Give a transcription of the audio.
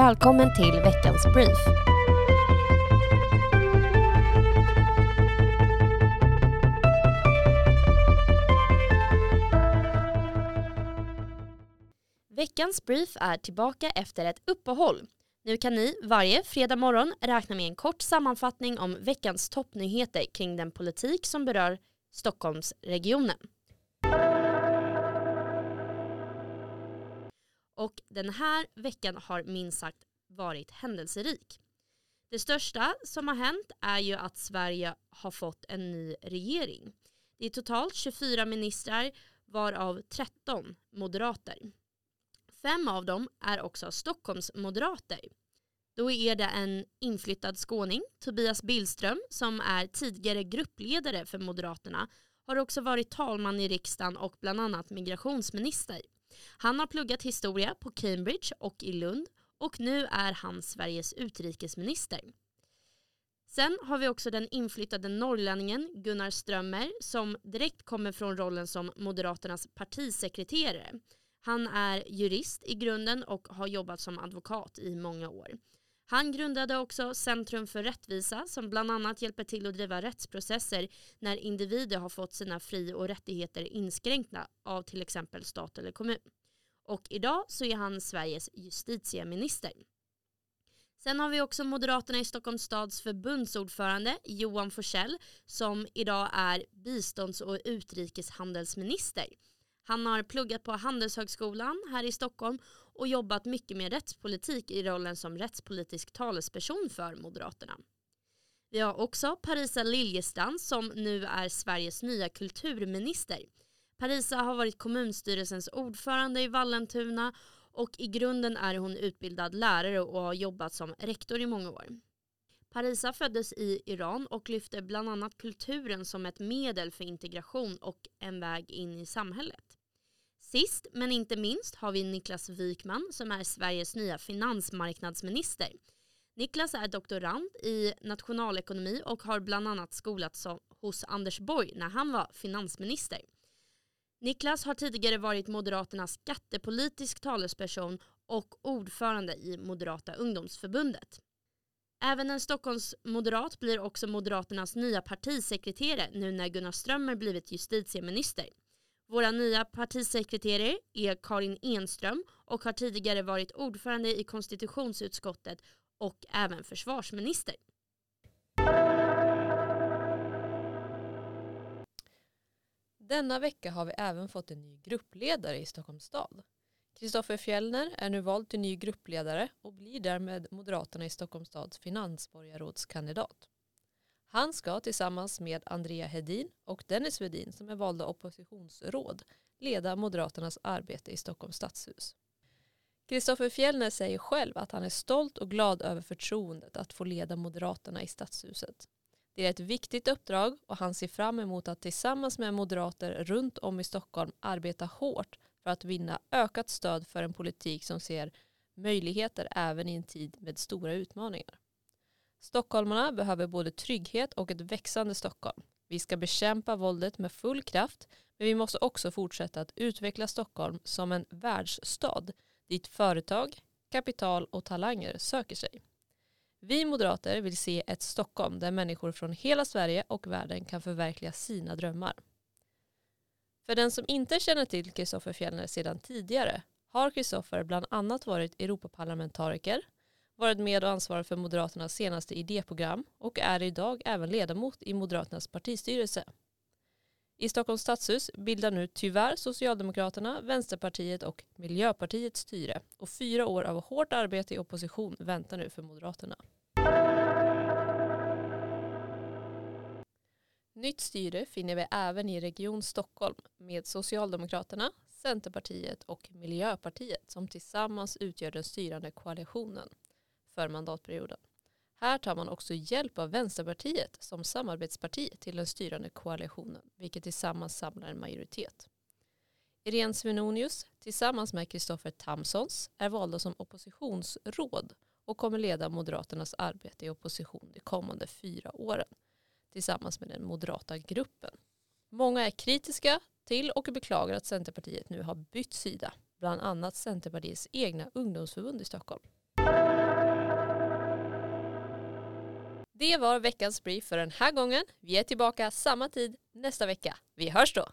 Välkommen till veckans brief. Veckans brief är tillbaka efter ett uppehåll. Nu kan ni varje fredag morgon räkna med en kort sammanfattning om veckans toppnyheter kring den politik som berör Stockholmsregionen. Och den här veckan har minst sagt varit händelserik. Det största som har hänt är ju att Sverige har fått en ny regering. Det är totalt 24 ministrar varav 13 moderater. Fem av dem är också Stockholms moderater. Då är det en inflyttad skåning, Tobias Billström, som är tidigare gruppledare för Moderaterna, har också varit talman i riksdagen och bland annat migrationsminister. Han har pluggat historia på Cambridge och i Lund och nu är han Sveriges utrikesminister. Sen har vi också den inflyttade norrlänningen Gunnar Strömmer som direkt kommer från rollen som Moderaternas partisekreterare. Han är jurist i grunden och har jobbat som advokat i många år. Han grundade också Centrum för rättvisa som bland annat hjälper till att driva rättsprocesser när individer har fått sina fri och rättigheter inskränkta av till exempel stat eller kommun. Och idag så är han Sveriges justitieminister. Sen har vi också Moderaterna i Stockholms stads förbundsordförande Johan Forsell som idag är bistånds och utrikeshandelsminister. Han har pluggat på Handelshögskolan här i Stockholm och jobbat mycket med rättspolitik i rollen som rättspolitisk talesperson för Moderaterna. Vi har också Parisa Liljestrand som nu är Sveriges nya kulturminister. Parisa har varit kommunstyrelsens ordförande i Vallentuna och i grunden är hon utbildad lärare och har jobbat som rektor i många år. Parisa föddes i Iran och lyfte bland annat kulturen som ett medel för integration och en väg in i samhället. Sist men inte minst har vi Niklas Wikman som är Sveriges nya finansmarknadsminister. Niklas är doktorand i nationalekonomi och har bland annat skolats hos Anders Borg när han var finansminister. Niklas har tidigare varit Moderaternas skattepolitisk talesperson och ordförande i Moderata ungdomsförbundet. Även en Stockholmsmoderat blir också Moderaternas nya partisekreterare nu när Gunnar Strömmer blivit justitieminister. Våra nya partisekreterare är Karin Enström och har tidigare varit ordförande i konstitutionsutskottet och även försvarsminister. Denna vecka har vi även fått en ny gruppledare i Stockholms stad. Kristoffer Fjellner är nu vald till ny gruppledare och blir därmed Moderaterna i Stockholms stads finansborgarrådskandidat. Han ska tillsammans med Andrea Hedin och Dennis Vedin som är valda oppositionsråd leda Moderaternas arbete i Stockholms stadshus. Kristoffer Fjellner säger själv att han är stolt och glad över förtroendet att få leda Moderaterna i stadshuset. Det är ett viktigt uppdrag och han ser fram emot att tillsammans med moderater runt om i Stockholm arbeta hårt för att vinna ökat stöd för en politik som ser möjligheter även i en tid med stora utmaningar. Stockholmarna behöver både trygghet och ett växande Stockholm. Vi ska bekämpa våldet med full kraft men vi måste också fortsätta att utveckla Stockholm som en världsstad dit företag, kapital och talanger söker sig. Vi moderater vill se ett Stockholm där människor från hela Sverige och världen kan förverkliga sina drömmar. För den som inte känner till Kristoffer Fjellner sedan tidigare har Kristoffer bland annat varit Europaparlamentariker, varit med och ansvarat för Moderaternas senaste idéprogram och är idag även ledamot i Moderaternas partistyrelse. I Stockholms stadshus bildar nu tyvärr Socialdemokraterna, Vänsterpartiet och Miljöpartiet styre och fyra år av hårt arbete i opposition väntar nu för Moderaterna. Nytt styre finner vi även i Region Stockholm med Socialdemokraterna, Centerpartiet och Miljöpartiet som tillsammans utgör den styrande koalitionen för mandatperioden. Här tar man också hjälp av Vänsterpartiet som samarbetsparti till den styrande koalitionen, vilket tillsammans samlar en majoritet. Irene Svenonius tillsammans med Kristoffer Tamsons är valda som oppositionsråd och kommer leda Moderaternas arbete i opposition de kommande fyra åren tillsammans med den moderata gruppen. Många är kritiska till och beklagar att Centerpartiet nu har bytt sida, bland annat Centerpartiets egna ungdomsförbund i Stockholm. Det var veckans brief för den här gången. Vi är tillbaka samma tid nästa vecka. Vi hörs då!